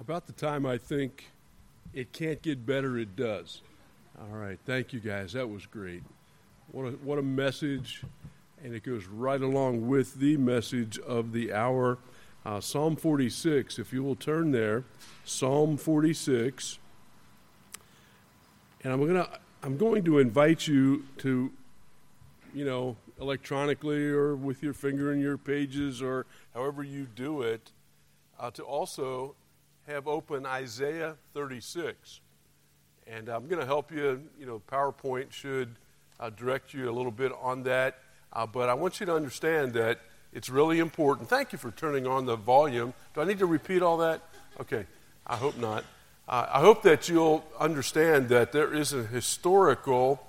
About the time I think it can't get better, it does. All right, thank you guys. That was great. What a, what a message, and it goes right along with the message of the hour. Uh, Psalm 46, if you will turn there, Psalm 46. And I'm gonna I'm going to invite you to, you know, electronically or with your finger in your pages or however you do it, uh, to also have open Isaiah 36. And I'm going to help you. You know, PowerPoint should uh, direct you a little bit on that. Uh, but I want you to understand that it's really important. Thank you for turning on the volume. Do I need to repeat all that? Okay, I hope not. Uh, I hope that you'll understand that there is a historical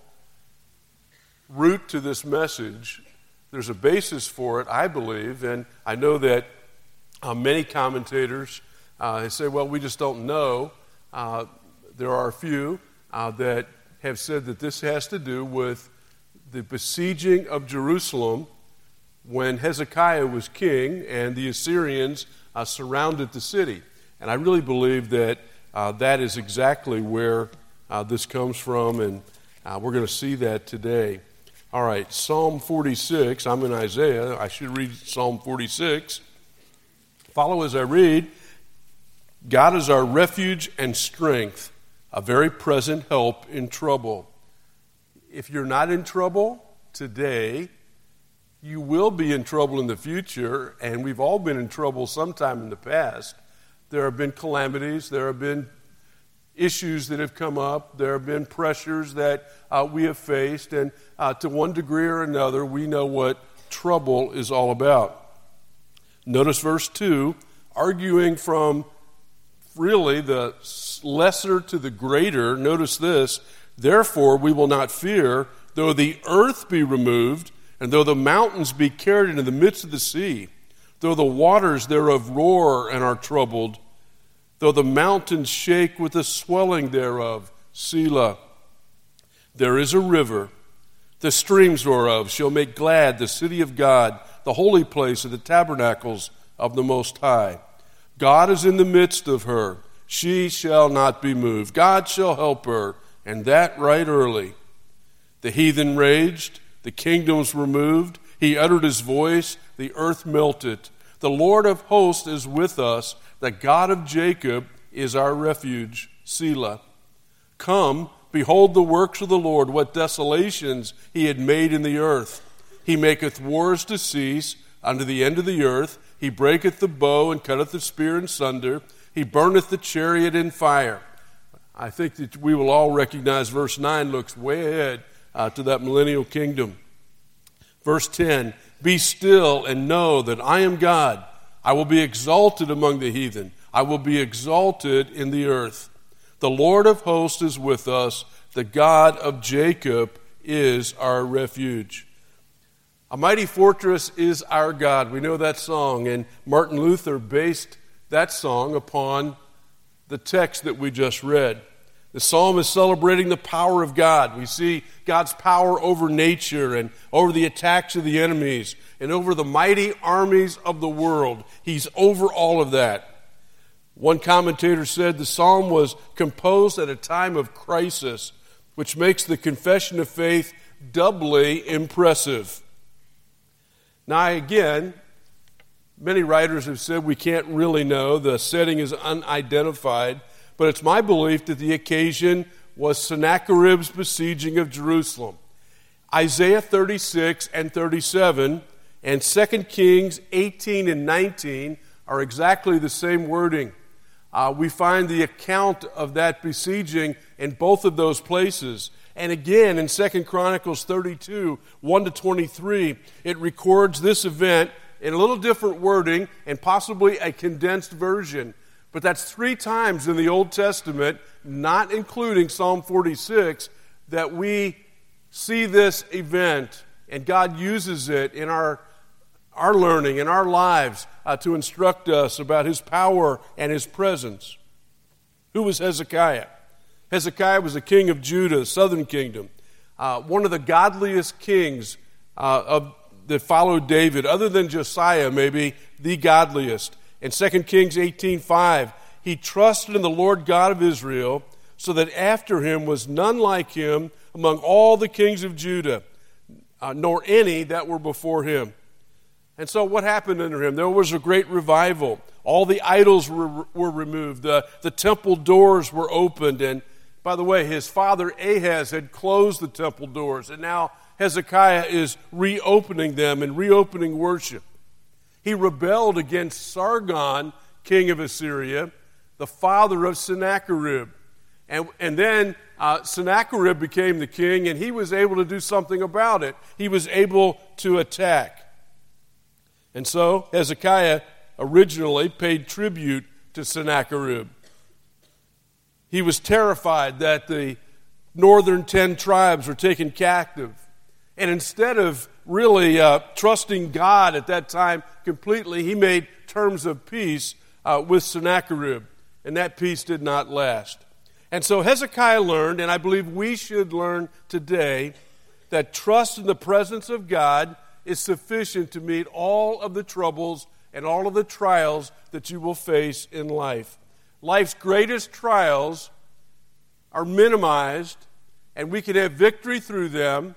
root to this message. There's a basis for it, I believe, and I know that uh, many commentators uh, they say, well, we just don't know. Uh, there are a few uh, that have said that this has to do with the besieging of Jerusalem when Hezekiah was king and the Assyrians uh, surrounded the city. And I really believe that uh, that is exactly where uh, this comes from, and we're going to see that today. All right, Psalm 46. I'm in Isaiah. I should read Psalm 46. Follow as I read. God is our refuge and strength, a very present help in trouble. If you're not in trouble today, you will be in trouble in the future, and we've all been in trouble sometime in the past. There have been calamities, there have been issues that have come up, there have been pressures that uh, we have faced, and uh, to one degree or another, we know what trouble is all about. Notice verse 2 arguing from really the lesser to the greater. Notice this Therefore, we will not fear, though the earth be removed, and though the mountains be carried into the midst of the sea, though the waters thereof roar and are troubled, though the mountains shake with the swelling thereof. Selah. There is a river, the streams whereof shall make glad the city of God, the holy place of the tabernacles of the Most High. God is in the midst of her. She shall not be moved. God shall help her, and that right early. The heathen raged, the kingdoms were moved. He uttered his voice, the earth melted. The Lord of hosts is with us. The God of Jacob is our refuge. Selah. Come, behold the works of the Lord, what desolations he had made in the earth. He maketh wars to cease unto the end of the earth. He breaketh the bow and cutteth the spear in sunder. He burneth the chariot in fire. I think that we will all recognize verse 9 looks way ahead uh, to that millennial kingdom. Verse 10 Be still and know that I am God. I will be exalted among the heathen, I will be exalted in the earth. The Lord of hosts is with us, the God of Jacob is our refuge. A mighty fortress is our God. We know that song, and Martin Luther based that song upon the text that we just read. The psalm is celebrating the power of God. We see God's power over nature and over the attacks of the enemies and over the mighty armies of the world. He's over all of that. One commentator said the psalm was composed at a time of crisis, which makes the confession of faith doubly impressive. Now, again, many writers have said we can't really know. The setting is unidentified. But it's my belief that the occasion was Sennacherib's besieging of Jerusalem. Isaiah 36 and 37 and 2 Kings 18 and 19 are exactly the same wording. Uh, we find the account of that besieging in both of those places. And again, in 2 Chronicles 32, 1 to 23, it records this event in a little different wording and possibly a condensed version. But that's three times in the Old Testament, not including Psalm 46, that we see this event and God uses it in our, our learning, in our lives, uh, to instruct us about His power and His presence. Who was Hezekiah? Hezekiah was a king of Judah, the southern kingdom, uh, one of the godliest kings uh, of, that followed David, other than Josiah, maybe the godliest. In 2 Kings 18:5, he trusted in the Lord God of Israel, so that after him was none like him among all the kings of Judah, uh, nor any that were before him. And so, what happened under him? There was a great revival. All the idols were, were removed, the, the temple doors were opened. And by the way, his father Ahaz had closed the temple doors, and now Hezekiah is reopening them and reopening worship. He rebelled against Sargon, king of Assyria, the father of Sennacherib. And, and then uh, Sennacherib became the king, and he was able to do something about it. He was able to attack. And so Hezekiah originally paid tribute to Sennacherib. He was terrified that the northern ten tribes were taken captive. And instead of really uh, trusting God at that time completely, he made terms of peace uh, with Sennacherib. And that peace did not last. And so Hezekiah learned, and I believe we should learn today, that trust in the presence of God is sufficient to meet all of the troubles and all of the trials that you will face in life. Life's greatest trials are minimized, and we can have victory through them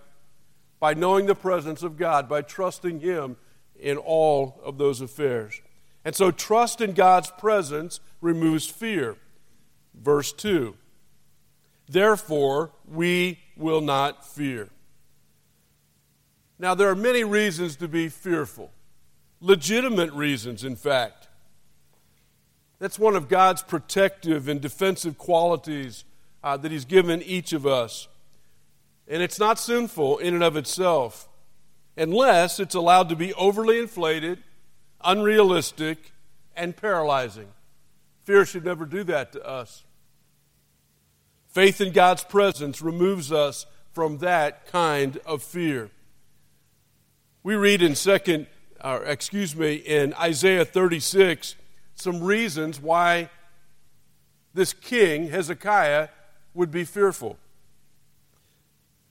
by knowing the presence of God, by trusting Him in all of those affairs. And so, trust in God's presence removes fear. Verse 2 Therefore, we will not fear. Now, there are many reasons to be fearful, legitimate reasons, in fact. That's one of God's protective and defensive qualities uh, that He's given each of us. And it's not sinful in and of itself, unless it's allowed to be overly inflated, unrealistic, and paralyzing. Fear should never do that to us. Faith in God's presence removes us from that kind of fear. We read in second, or excuse me, in Isaiah 36, some reasons why this king, Hezekiah, would be fearful.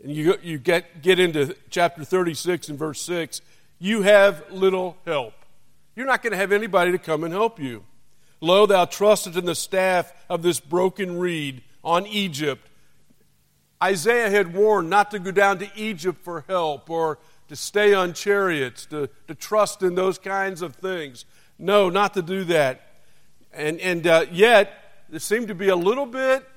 And you, you get, get into chapter 36 and verse 6. You have little help. You're not going to have anybody to come and help you. Lo, thou trustest in the staff of this broken reed on Egypt. Isaiah had warned not to go down to Egypt for help or to stay on chariots, to, to trust in those kinds of things. No, not to do that. And, and uh, yet, there seemed to be a little bit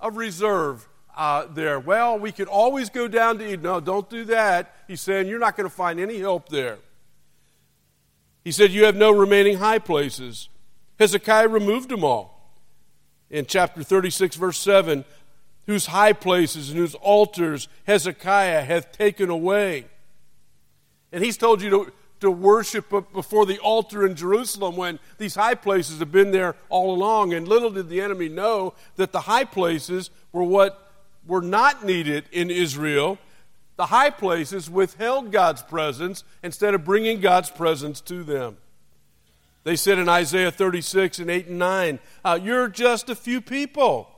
of reserve uh, there. Well, we could always go down to Eden. No, don't do that. He's saying you're not going to find any help there. He said, You have no remaining high places. Hezekiah removed them all. In chapter 36, verse 7, whose high places and whose altars Hezekiah hath taken away. And he's told you to, to worship before the altar in Jerusalem when these high places have been there all along. And little did the enemy know that the high places were what were not needed in Israel. The high places withheld God's presence instead of bringing God's presence to them. They said in Isaiah 36 and 8 and 9, uh, You're just a few people.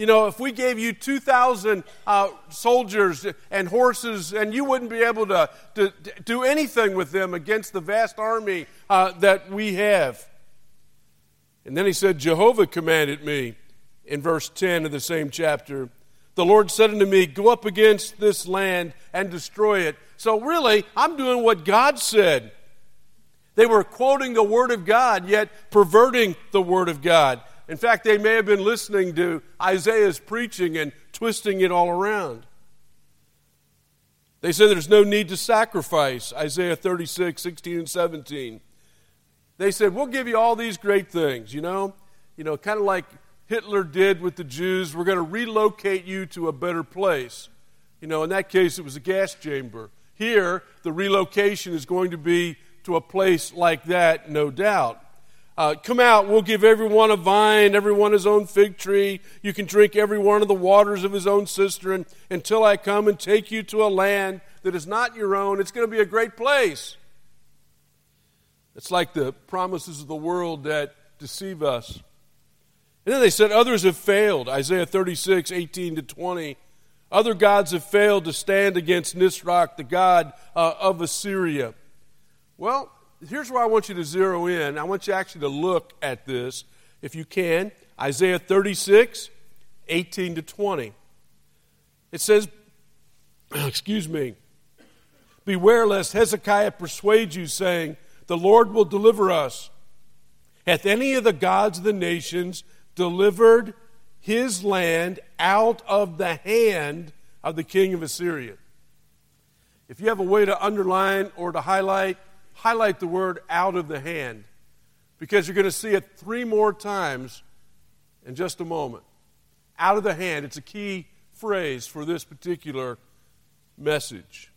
You know, if we gave you 2,000 uh, soldiers and horses, and you wouldn't be able to, to, to, do anything with them against the vast army uh, that we have. And then he said, Jehovah commanded me in verse 10 of the same chapter. The Lord said unto me, Go up against this land and destroy it. So, really, I'm doing what God said. They were quoting the Word of God, yet perverting the Word of God. In fact, they may have been listening to Isaiah's preaching and twisting it all around. They said there's no need to sacrifice, Isaiah 36, 16, and 17. They said, We'll give you all these great things, you know? You know, kind of like Hitler did with the Jews. We're going to relocate you to a better place. You know, in that case, it was a gas chamber. Here, the relocation is going to be to a place like that, no doubt. Uh, come out, we'll give everyone a vine, everyone his own fig tree. You can drink every one of the waters of his own cistern until I come and take you to a land that is not your own. It's going to be a great place. It's like the promises of the world that deceive us. And then they said, Others have failed. Isaiah 36, 18 to 20. Other gods have failed to stand against Nisroch, the god uh, of Assyria. Well, here's where I want you to zero in. I want you actually to look at this. if you can, Isaiah 36, 18 to 20. It says, excuse me, Beware lest Hezekiah persuade you, saying, The Lord will deliver us. Hath any of the gods of the nations delivered his land out of the hand of the king of Assyria? If you have a way to underline or to highlight, highlight the word out of the hand because you're going to see it three more times in just a moment. Out of the hand, it's a key phrase for this particular message.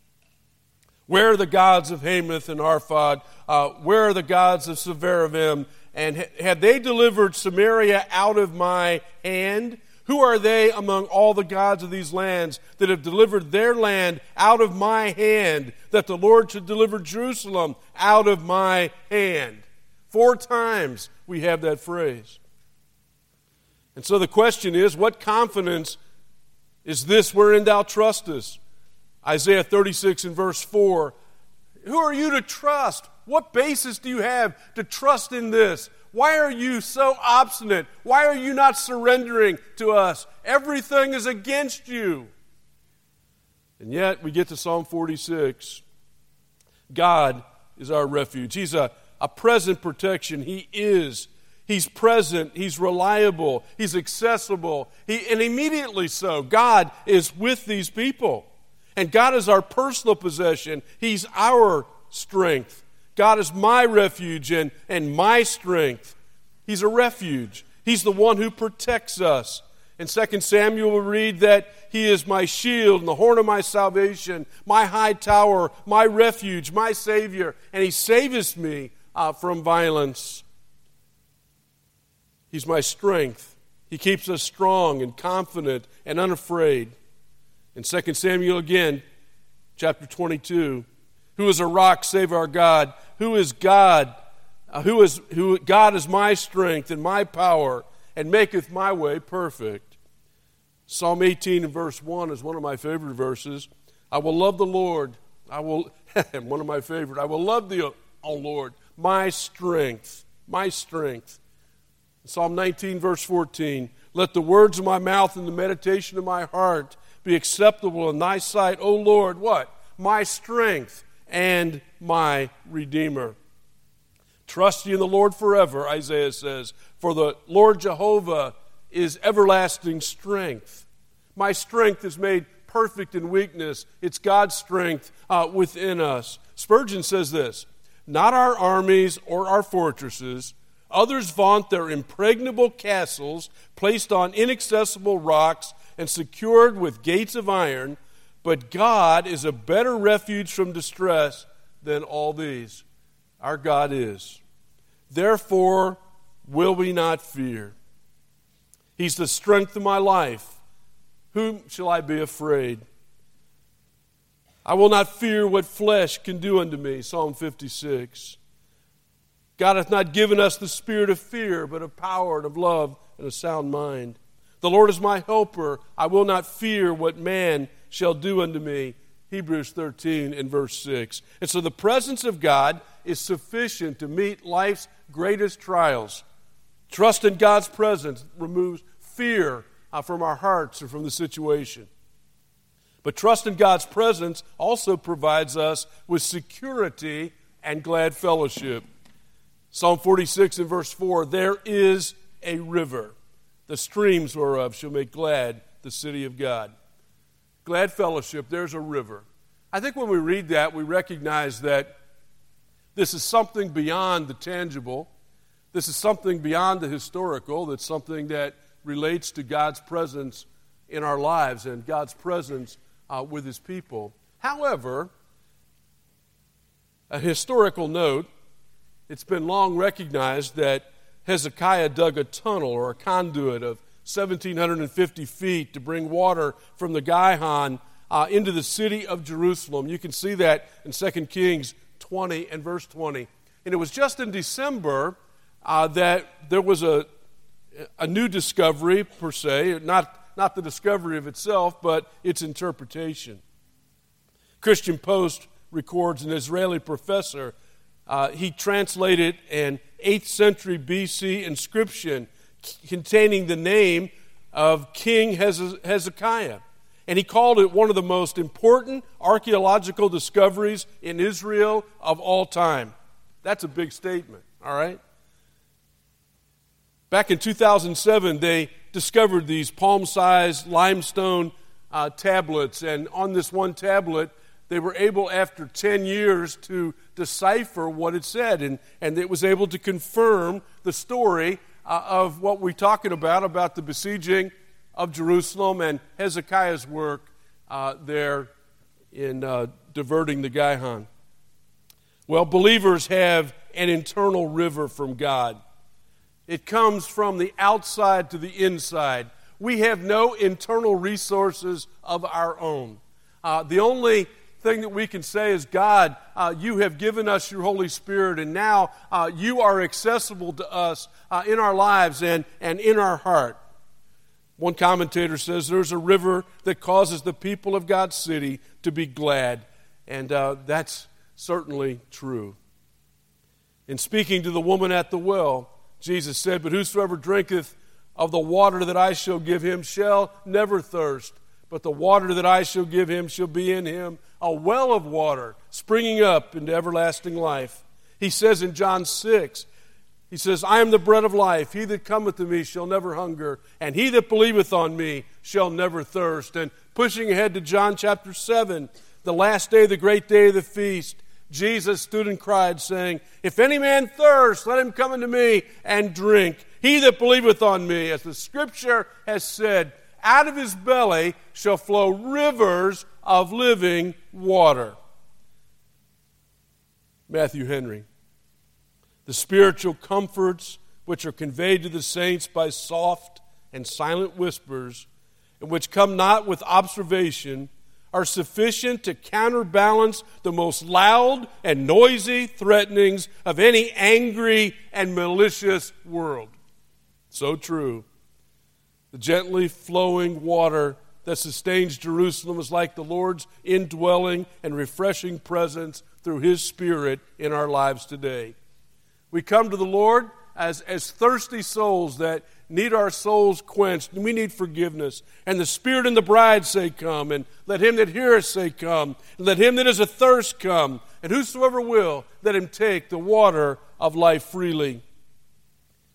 Where are the gods of Hamath and Arpad? Uh, where are the gods of Sepharvaim? And ha- had they delivered Samaria out of my hand? Who are they among all the gods of these lands that have delivered their land out of my hand, that the Lord should deliver Jerusalem out of my hand? Four times we have that phrase. And so the question is what confidence is this wherein thou trustest? Isaiah 36 and verse 4. Who are you to trust? What basis do you have to trust in this? Why are you so obstinate? Why are you not surrendering to us? Everything is against you. And yet we get to Psalm 46. God is our refuge. He's a, a present protection. He is. He's present. He's reliable. He's accessible. He, and immediately so, God is with these people. And God is our personal possession. He's our strength. God is my refuge and, and my strength. He's a refuge. He's the one who protects us. In 2 Samuel, we read that He is my shield and the horn of my salvation, my high tower, my refuge, my Savior, and He saveth me uh, from violence. He's my strength. He keeps us strong and confident and unafraid. In 2 Samuel again, chapter 22, who is a rock save our God? Who is God? Uh, who is who God is my strength and my power and maketh my way perfect. Psalm 18 and verse 1 is one of my favorite verses. I will love the Lord. I will one of my favorite. I will love thee, O Lord, my strength, my strength. Psalm 19 verse 14. Let the words of my mouth and the meditation of my heart be acceptable in thy sight, O Lord, what? My strength and my redeemer. Trust ye in the Lord forever, Isaiah says, for the Lord Jehovah is everlasting strength. My strength is made perfect in weakness. It's God's strength uh, within us. Spurgeon says this Not our armies or our fortresses. Others vaunt their impregnable castles placed on inaccessible rocks and secured with gates of iron, but God is a better refuge from distress than all these. Our God is. Therefore, will we not fear? He's the strength of my life. Whom shall I be afraid? I will not fear what flesh can do unto me. Psalm 56. God hath not given us the spirit of fear, but of power and of love and a sound mind. The Lord is my helper. I will not fear what man shall do unto me. Hebrews 13 and verse 6. And so the presence of God is sufficient to meet life's greatest trials. Trust in God's presence removes fear uh, from our hearts or from the situation. But trust in God's presence also provides us with security and glad fellowship. Psalm 46 and verse 4 there is a river the streams whereof shall make glad the city of God. Glad fellowship, there's a river. I think when we read that, we recognize that this is something beyond the tangible. This is something beyond the historical. That's something that relates to God's presence in our lives and God's presence uh, with His people. However, a historical note, it's been long recognized that Hezekiah dug a tunnel or a conduit of 1,750 feet to bring water from the Gihon uh, into the city of Jerusalem. You can see that in 2 Kings 20 and verse 20. And it was just in December uh, that there was a, a new discovery, per se, not, not the discovery of itself, but its interpretation. Christian Post records an Israeli professor uh, he translated an 8th century BC inscription containing the name of King Hezekiah. And he called it one of the most important archaeological discoveries in Israel of all time. That's a big statement, all right? Back in 2007, they discovered these palm sized limestone uh, tablets, and on this one tablet, they were able, after 10 years, to decipher what it said, and, and it was able to confirm the story uh, of what we're talking about, about the besieging of Jerusalem and Hezekiah's work uh, there in uh, diverting the Gihon. Well, believers have an internal river from God. It comes from the outside to the inside. We have no internal resources of our own. Uh, the only thing that we can say is, God, uh, you have given us your Holy Spirit, and now uh, you are accessible to us uh, in our lives and, and in our heart. One commentator says there's a river that causes the people of God's city to be glad, and uh, that's certainly true. In speaking to the woman at the well, Jesus said, But whosoever drinketh of the water that I shall give him shall never thirst, but the water that I shall give him shall be in him a well of water springing up into everlasting life. He says in John 6, he says, I am the bread of life. He that cometh to me shall never hunger, and he that believeth on me shall never thirst. And pushing ahead to John chapter 7, the last day, the great day of the feast, Jesus stood and cried, saying, If any man thirst, let him come unto me and drink. He that believeth on me, as the scripture has said, out of his belly shall flow rivers of living water. Matthew Henry. The spiritual comforts which are conveyed to the saints by soft and silent whispers, and which come not with observation, are sufficient to counterbalance the most loud and noisy threatenings of any angry and malicious world. So true. The gently flowing water that sustains Jerusalem is like the Lord's indwelling and refreshing presence through His Spirit in our lives today. We come to the Lord as, as thirsty souls that need our souls quenched, and we need forgiveness. And the Spirit and the bride say, Come, and let him that heareth say, Come, and let him that is athirst come, and whosoever will, let him take the water of life freely.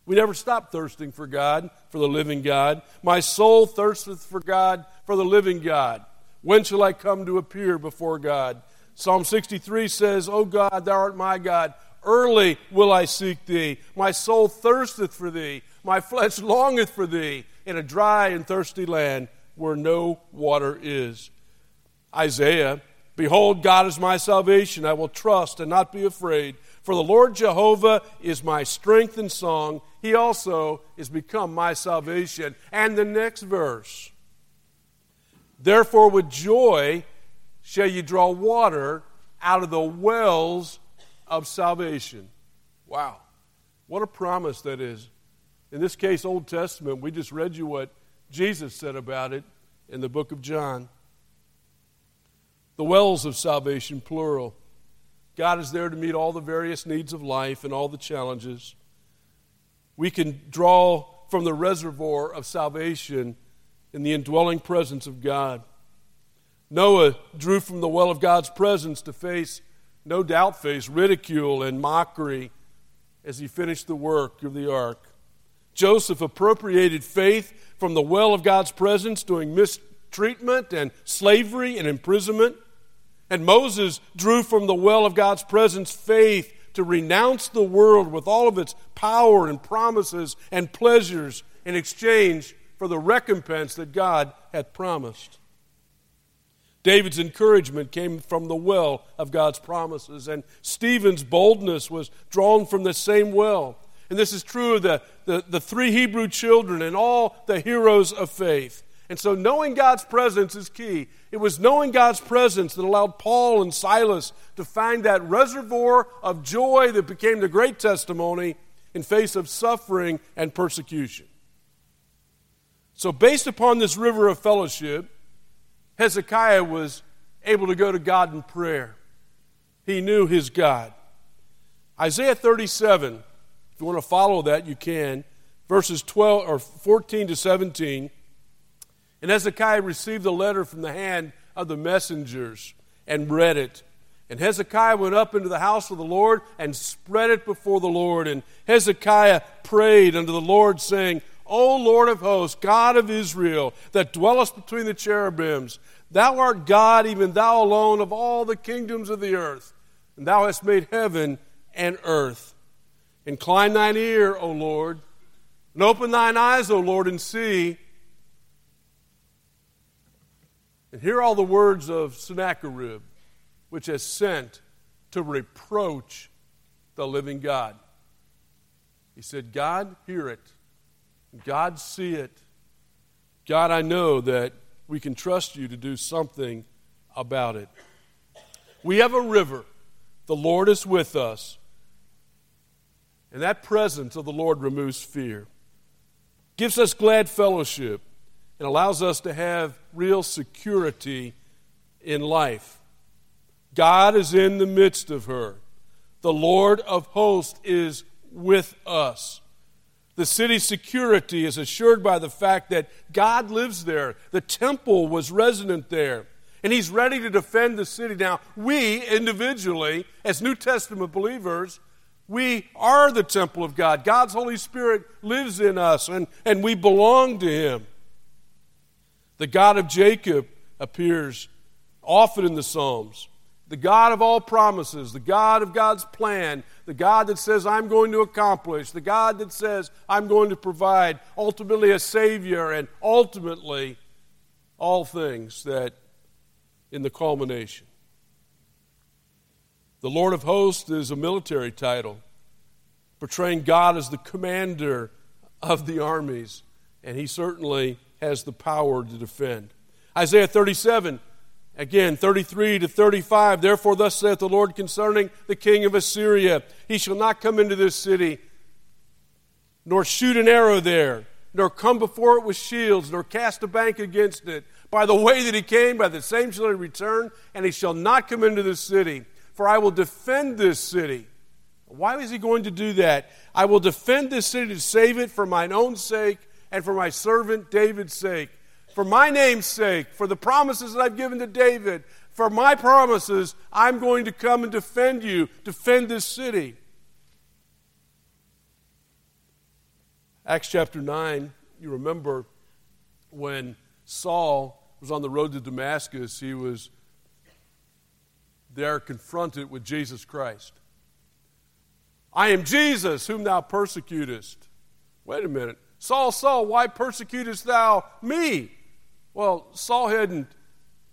We never stop thirsting for God, for the living God. My soul thirsteth for God, for the living God. When shall I come to appear before God? Psalm 63 says, O God, thou art my God. Early will I seek thee. My soul thirsteth for thee. My flesh longeth for thee in a dry and thirsty land where no water is. Isaiah, behold, God is my salvation. I will trust and not be afraid. For the Lord Jehovah is my strength and song. He also is become my salvation. And the next verse. Therefore, with joy shall ye draw water out of the wells of salvation. Wow. What a promise that is. In this case, Old Testament, we just read you what Jesus said about it in the book of John. The wells of salvation, plural. God is there to meet all the various needs of life and all the challenges. We can draw from the reservoir of salvation in the indwelling presence of God. Noah drew from the well of God's presence to face no doubt face ridicule and mockery as he finished the work of the ark. Joseph appropriated faith from the well of God's presence, doing mistreatment and slavery and imprisonment. And Moses drew from the well of God's presence faith to renounce the world with all of its power and promises and pleasures in exchange for the recompense that God had promised. David's encouragement came from the well of God's promises, and Stephen's boldness was drawn from the same well. And this is true of the, the, the three Hebrew children and all the heroes of faith. And so, knowing God's presence is key. It was knowing God's presence that allowed Paul and Silas to find that reservoir of joy that became the great testimony in face of suffering and persecution. So, based upon this river of fellowship, Hezekiah was able to go to God in prayer. He knew his God. Isaiah 37, if you want to follow that, you can. Verses 12 or 14 to 17. And Hezekiah received the letter from the hand of the messengers and read it. And Hezekiah went up into the house of the Lord and spread it before the Lord. And Hezekiah prayed unto the Lord, saying, O Lord of hosts, God of Israel, that dwellest between the cherubims, thou art God, even thou alone, of all the kingdoms of the earth. And thou hast made heaven and earth. Incline thine ear, O Lord, and open thine eyes, O Lord, and see. And hear all the words of Sennacherib which has sent to reproach the living God. He said, God, hear it. God, see it. God, I know that we can trust you to do something about it. We have a river. The Lord is with us. And that presence of the Lord removes fear, gives us glad fellowship, and allows us to have real security in life. God is in the midst of her. The Lord of hosts is with us. The city's security is assured by the fact that God lives there. The temple was resident there. And he's ready to defend the city. Now, we individually, as New Testament believers, we are the temple of God. God's Holy Spirit lives in us, and, and we belong to him. The God of Jacob appears often in the Psalms the God of all promises, the God of God's plan, the God that says, I'm going to accomplish, the God that says, I'm going to provide, ultimately a Savior, and ultimately all things that in the culmination. The Lord of hosts is a military title, portraying God as the commander of the armies, and he certainly has the power to defend. Isaiah 37 Again, 33 to 35. Therefore, thus saith the Lord concerning the king of Assyria He shall not come into this city, nor shoot an arrow there, nor come before it with shields, nor cast a bank against it. By the way that he came, by the same shall he return, and he shall not come into this city. For I will defend this city. Why is he going to do that? I will defend this city to save it for mine own sake and for my servant David's sake for my name's sake, for the promises that I've given to David, for my promises, I'm going to come and defend you, defend this city. Acts chapter 9, you remember when Saul was on the road to Damascus, he was there confronted with Jesus Christ. I am Jesus, whom thou persecutest. Wait a minute. Saul, Saul, why persecutest thou me? Well, Saul hadn't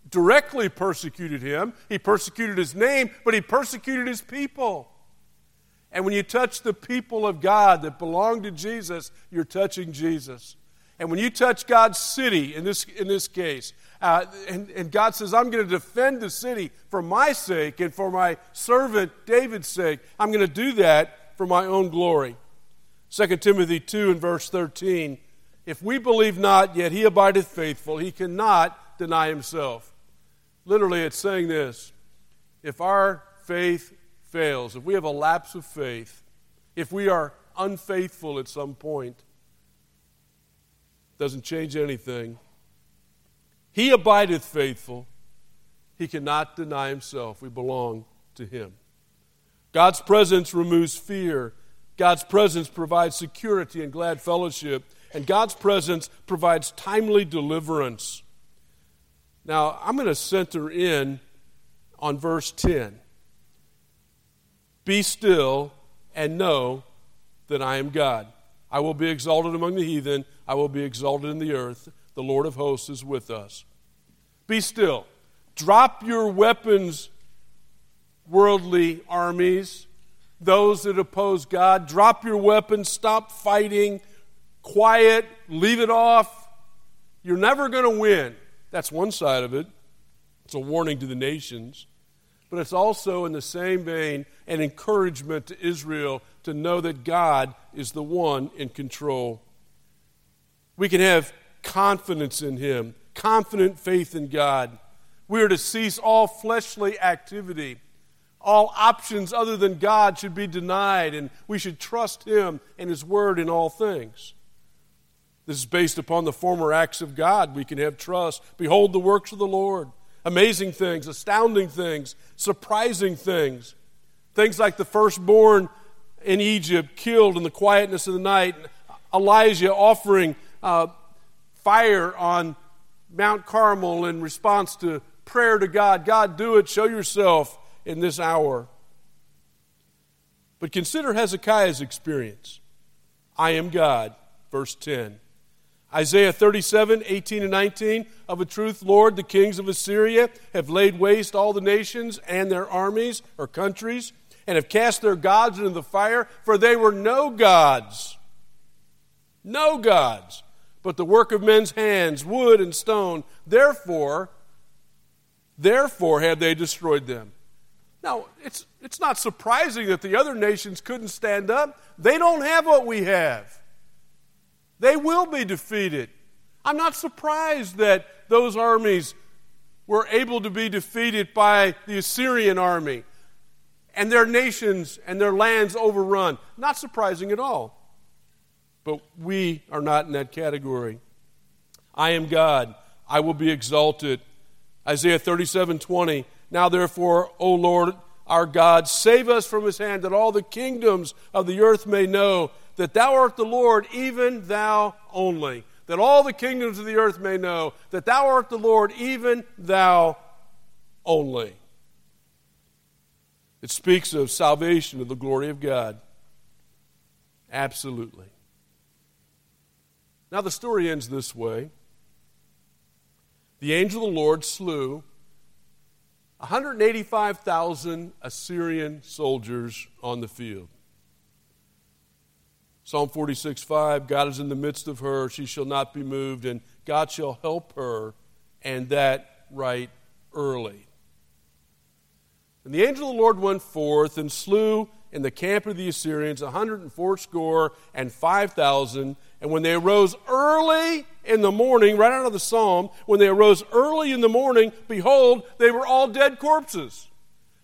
directly persecuted him, he persecuted his name, but he persecuted his people. And when you touch the people of God that belong to Jesus, you're touching Jesus. And when you touch God's city, in this, in this case, uh, and, and God says, I'm going to defend the city for my sake and for my servant David's sake, I'm going to do that for my own glory. 2 Timothy 2 and verse 13 if we believe not, yet he abideth faithful, he cannot deny himself. Literally, it's saying this if our faith fails, if we have a lapse of faith, if we are unfaithful at some point, doesn't change anything. He abideth faithful. He cannot deny himself. We belong to him. God's presence removes fear. God's presence provides security and glad fellowship and God's presence provides timely deliverance. Now, I'm going to center in on verse 10. Be still and know that I am God. I will be exalted among the heathen, I will be exalted in the earth. The Lord of hosts is with us. Be still. Drop your weapons, worldly armies, those that oppose God. Drop your weapons, stop fighting quiet, leave it off. You're never going to win. That's one side of it. It's a warning to the nations. But it's also, in the same vein, an encouragement to Israel to know that God is the one in control. We can have confidence in Him, confident faith in God. We are to cease all fleshly activity, all options other than God should be denied, and we should trust Him and His Word in all things. This is based upon the former acts of God. We can have trust. Behold the works of the Lord. Amazing things, astounding things, surprising things. Things like the firstborn in Egypt killed in the quietness of the night, Elijah offering uh, fire on Mount Carmel in response to prayer to God God, do it, show yourself in this hour. But consider Hezekiah's experience. I am God, verse 10. Isaiah 37, 18 and 19. Of a truth, Lord, the kings of Assyria have laid waste all the nations and their armies or countries, and have cast their gods into the fire, for they were no gods. No gods, but the work of men's hands, wood and stone. Therefore, therefore have they destroyed them. Now, it's, it's not surprising that the other nations couldn't stand up. They don't have what we have. They will be defeated. I'm not surprised that those armies were able to be defeated by the Assyrian army and their nations and their lands overrun. Not surprising at all. But we are not in that category. I am God. I will be exalted. Isaiah 37 20. Now, therefore, O Lord our God, save us from his hand, that all the kingdoms of the earth may know that thou art the Lord, even thou only. That all the kingdoms of the earth may know that thou art the Lord, even thou only. It speaks of salvation of the glory of God. Absolutely. Now, the story ends this way The angel of the Lord slew 185,000 Assyrian soldiers on the field. Psalm 46 5 God is in the midst of her, she shall not be moved, and God shall help her, and that right early. And the angel of the Lord went forth and slew in the camp of the Assyrians a hundred and fourscore and five thousand. And when they arose early in the morning, right out of the psalm, when they arose early in the morning, behold, they were all dead corpses.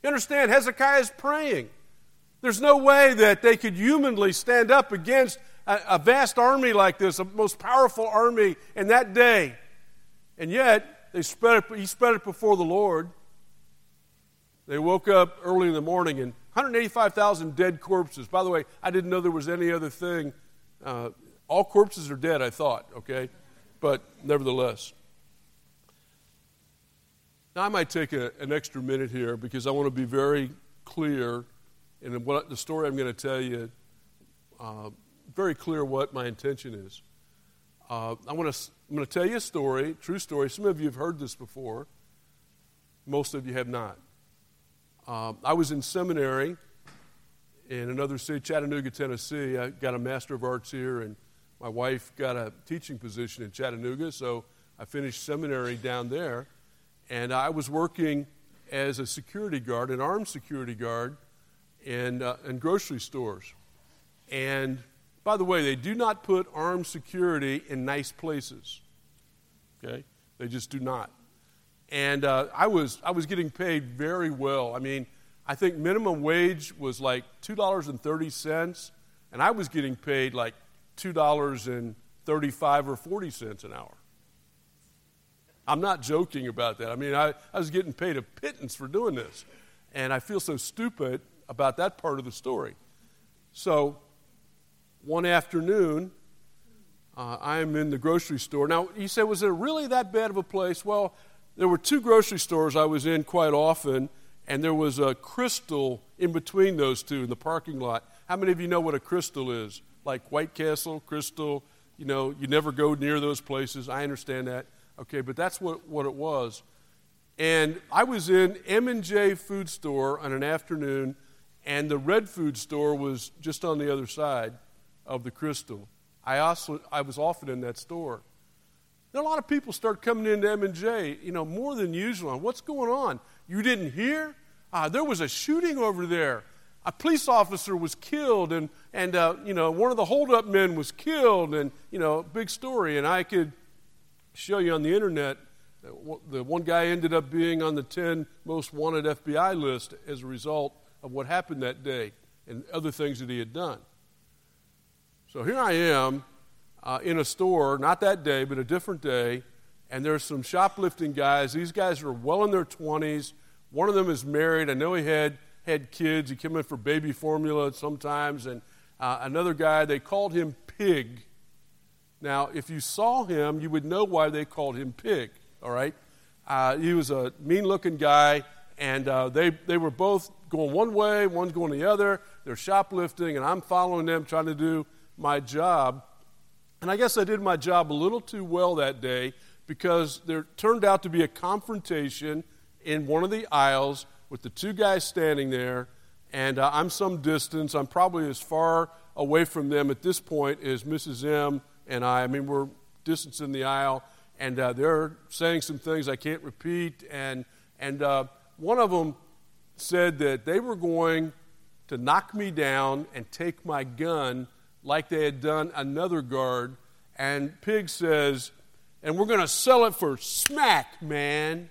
You understand, Hezekiah is praying. There's no way that they could humanly stand up against a, a vast army like this, a most powerful army in that day. And yet, they spread it, he spread it before the Lord. They woke up early in the morning and 185,000 dead corpses. By the way, I didn't know there was any other thing. Uh, all corpses are dead, I thought, okay? But nevertheless. Now, I might take a, an extra minute here because I want to be very clear and what the story I'm going to tell you, uh, very clear what my intention is. Uh, I want to, I'm going to tell you a story, true story. Some of you have heard this before. Most of you have not. Uh, I was in seminary in another city, Chattanooga, Tennessee. I got a Master of Arts here, and my wife got a teaching position in Chattanooga, so I finished seminary down there. And I was working as a security guard, an armed security guard in, uh, in grocery stores. And by the way, they do not put armed security in nice places. Okay? They just do not. And uh, I, was, I was getting paid very well. I mean, I think minimum wage was like $2.30, and I was getting paid like $2.35 or 40 cents an hour. I'm not joking about that. I mean, I, I was getting paid a pittance for doing this. And I feel so stupid about that part of the story. So, one afternoon, uh, I'm in the grocery store. Now, you say, was it really that bad of a place? Well, there were two grocery stores I was in quite often, and there was a Krystal in between those two in the parking lot. How many of you know what a Krystal is? Like White Castle, Krystal, you know, you never go near those places. I understand that. Okay, but that's what, what it was. And I was in M&J food store on an afternoon and the red food store was just on the other side of the Krystal. I also I was often in that store. Then a lot of people start coming into M and J, you know, more than usual. What's going on? You didn't hear? Uh, there was a shooting over there. A police officer was killed, and and uh, you know one of the holdup men was killed, and you know big story. And I could show you on the internet The one guy ended up being on the 10 most wanted FBI list as a result of what happened that day and other things that he had done. So here I am uh, in a store, not that day, but a different day, and there's some shoplifting guys. These guys are well in their 20s. One of them is married. I know he had, had kids. He came in for baby formula sometimes. And uh, another guy, they called him Pig. Now, if you saw him, you would know why they called him Pig, all right? Uh, he was a mean looking guy, and uh, they, they were both going one way, one's going the other. They're shoplifting, and I'm following them, trying to do my job. And I guess I did my job a little too well that day because there turned out to be a confrontation in one of the aisles with the two guys standing there, and uh, I'm some distance. I'm probably as far away from them at this point as Mrs. M and I. I mean, we're distance in the aisle, and uh, they're saying some things I can't repeat. And, and uh, one of them said that they were going to knock me down and take my gun like they had done another guard. And Pig says, and we're going to sell it for smack, man.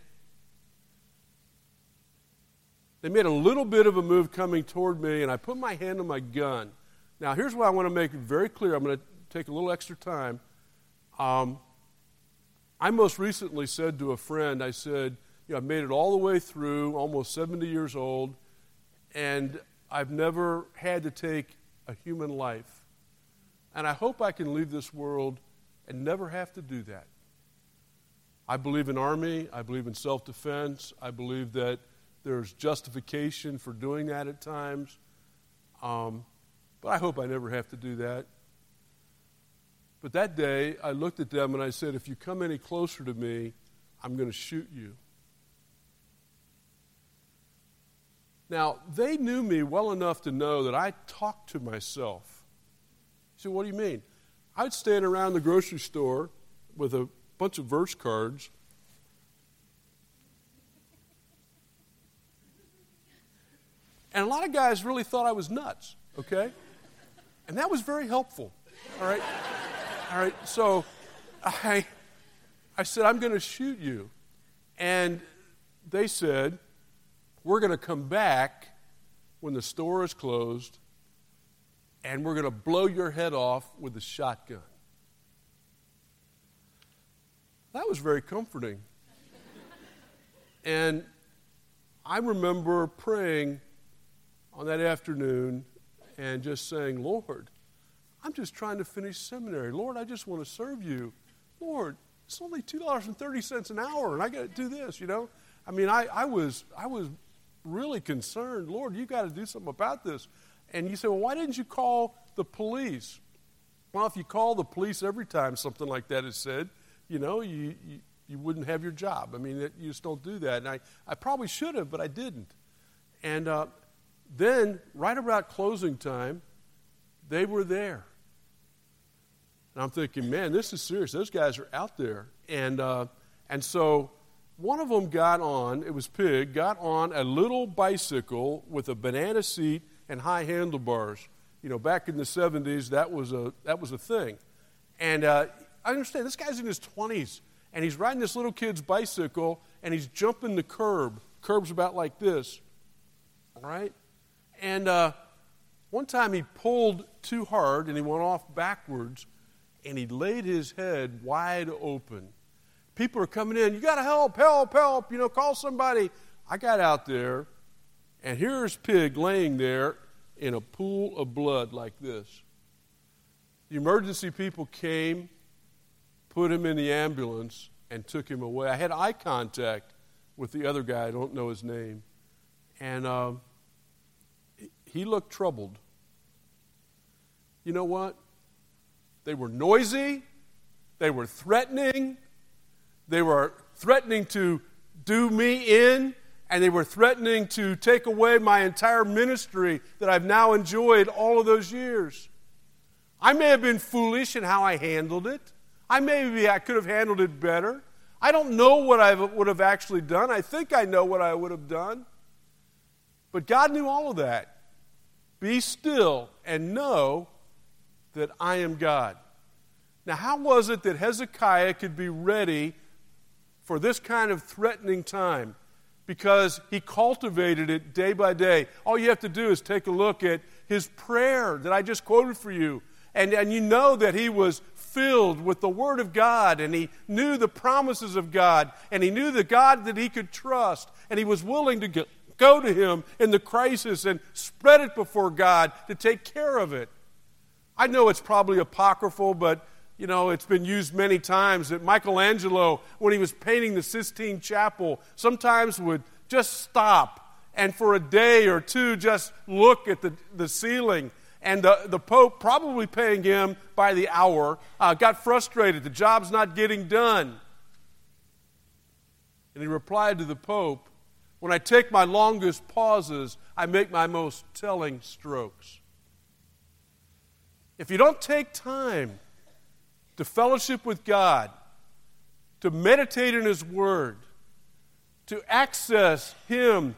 They made a little bit of a move coming toward me, and I put my hand on my gun. Now, here's what I want to make it very clear. I'm going to take a little extra time. Um, I most recently said to a friend, I said, you know, I've made it all the way through, almost 70 years old, and I've never had to take a human life. And I hope I can leave this world and never have to do that. I believe in army. I believe in self defense. I believe that there's justification for doing that at times. Um, but I hope I never have to do that. But that day, I looked at them and I said, If you come any closer to me, I'm going to shoot you. Now, they knew me well enough to know that I talked to myself. So What do you mean? I'd stand around the grocery store with a bunch of verse cards. And a lot of guys really thought I was nuts, okay? And that was very helpful, all right? All right, so I, I said, I'm going to shoot you. And they said, We're going to come back when the store is closed and we're going to blow your head off with a shotgun. That was very comforting. and I remember praying on that afternoon and just saying, Lord, I'm just trying to finish seminary. Lord, I just want to serve you. Lord, it's only $2.30 an hour, and I got to do this, you know? I mean, I, I, was, I was really concerned. Lord, you got to do something about this. And you say, well, why didn't you call the police? Well, if you call the police every time something like that is said, you know, you, you, you wouldn't have your job. I mean, it, you just don't do that. And I, I probably should have, but I didn't. And uh, then, right about closing time, they were there. And I'm thinking, man, this is serious. Those guys are out there. And, uh, and so one of them got on, it was Pig, got on a little bicycle with a banana seat and high handlebars. You know, back in the 70s, that was a, that was a thing. And uh, I understand this guy's in his 20s, and he's riding this little kid's bicycle, and he's jumping the curb. Curb's about like this, all right? And uh, one time he pulled too hard, and he went off backwards, and he laid his head wide open. People are coming in, you got to help, help, help, you know, call somebody. I got out there and here's Pig laying there in a pool of blood like this. The emergency people came, put him in the ambulance, and took him away. I had eye contact with the other guy, I don't know his name. And uh, he looked troubled. You know what? They were noisy, they were threatening, they were threatening to do me in and they were threatening to take away my entire ministry that I've now enjoyed all of those years. I may have been foolish in how I handled it. I maybe I could have handled it better. I don't know what I would have actually done. I think I know what I would have done. But God knew all of that. Be still and know that I am God. Now, how was it that Hezekiah could be ready for this kind of threatening time because he cultivated it day by day. All you have to do is take a look at his prayer that I just quoted for you. And, and you know that he was filled with the Word of God and he knew the promises of God and he knew the God that he could trust and he was willing to go to him in the crisis and spread it before God to take care of it. I know it's probably apocryphal, but you know, it's been used many times that Michelangelo, when he was painting the Sistine Chapel, sometimes would just stop and for a day or two just look at the, the ceiling. And the, the Pope, probably paying him by the hour, uh, got frustrated. The job's not getting done. And he replied to the Pope When I take my longest pauses, I make my most telling strokes. If you don't take time to fellowship with God, to meditate in His Word, to access Him,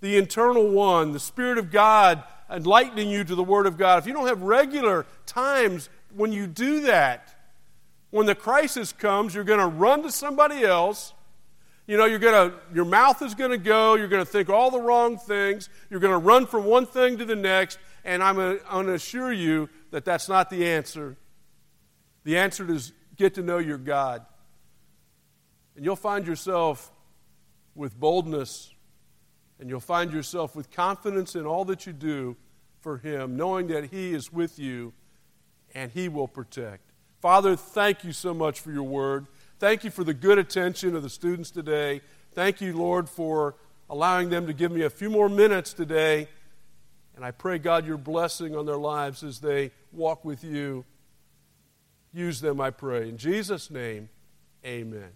the internal One, the Spirit of God, enlightening you to the Word of God. If you don't have regular times when you do that, when the crisis comes, you're going to run to somebody else. You know, you're to, your mouth is going to go. You're going to think all the wrong things. You're going to run from one thing to the next. And I'm going to assure you that that's not the answer. The answer is get to know your God. And you'll find yourself with boldness and you'll find yourself with confidence in all that you do for Him, knowing that He is with you and He will protect. Father, thank you so much for your word. Thank you for the good attention of the students today. Thank you, Lord, for allowing them to give me a few more minutes today. And I pray, God, your blessing on their lives as they walk with you. Use them, I pray. In Jesus' name, amen.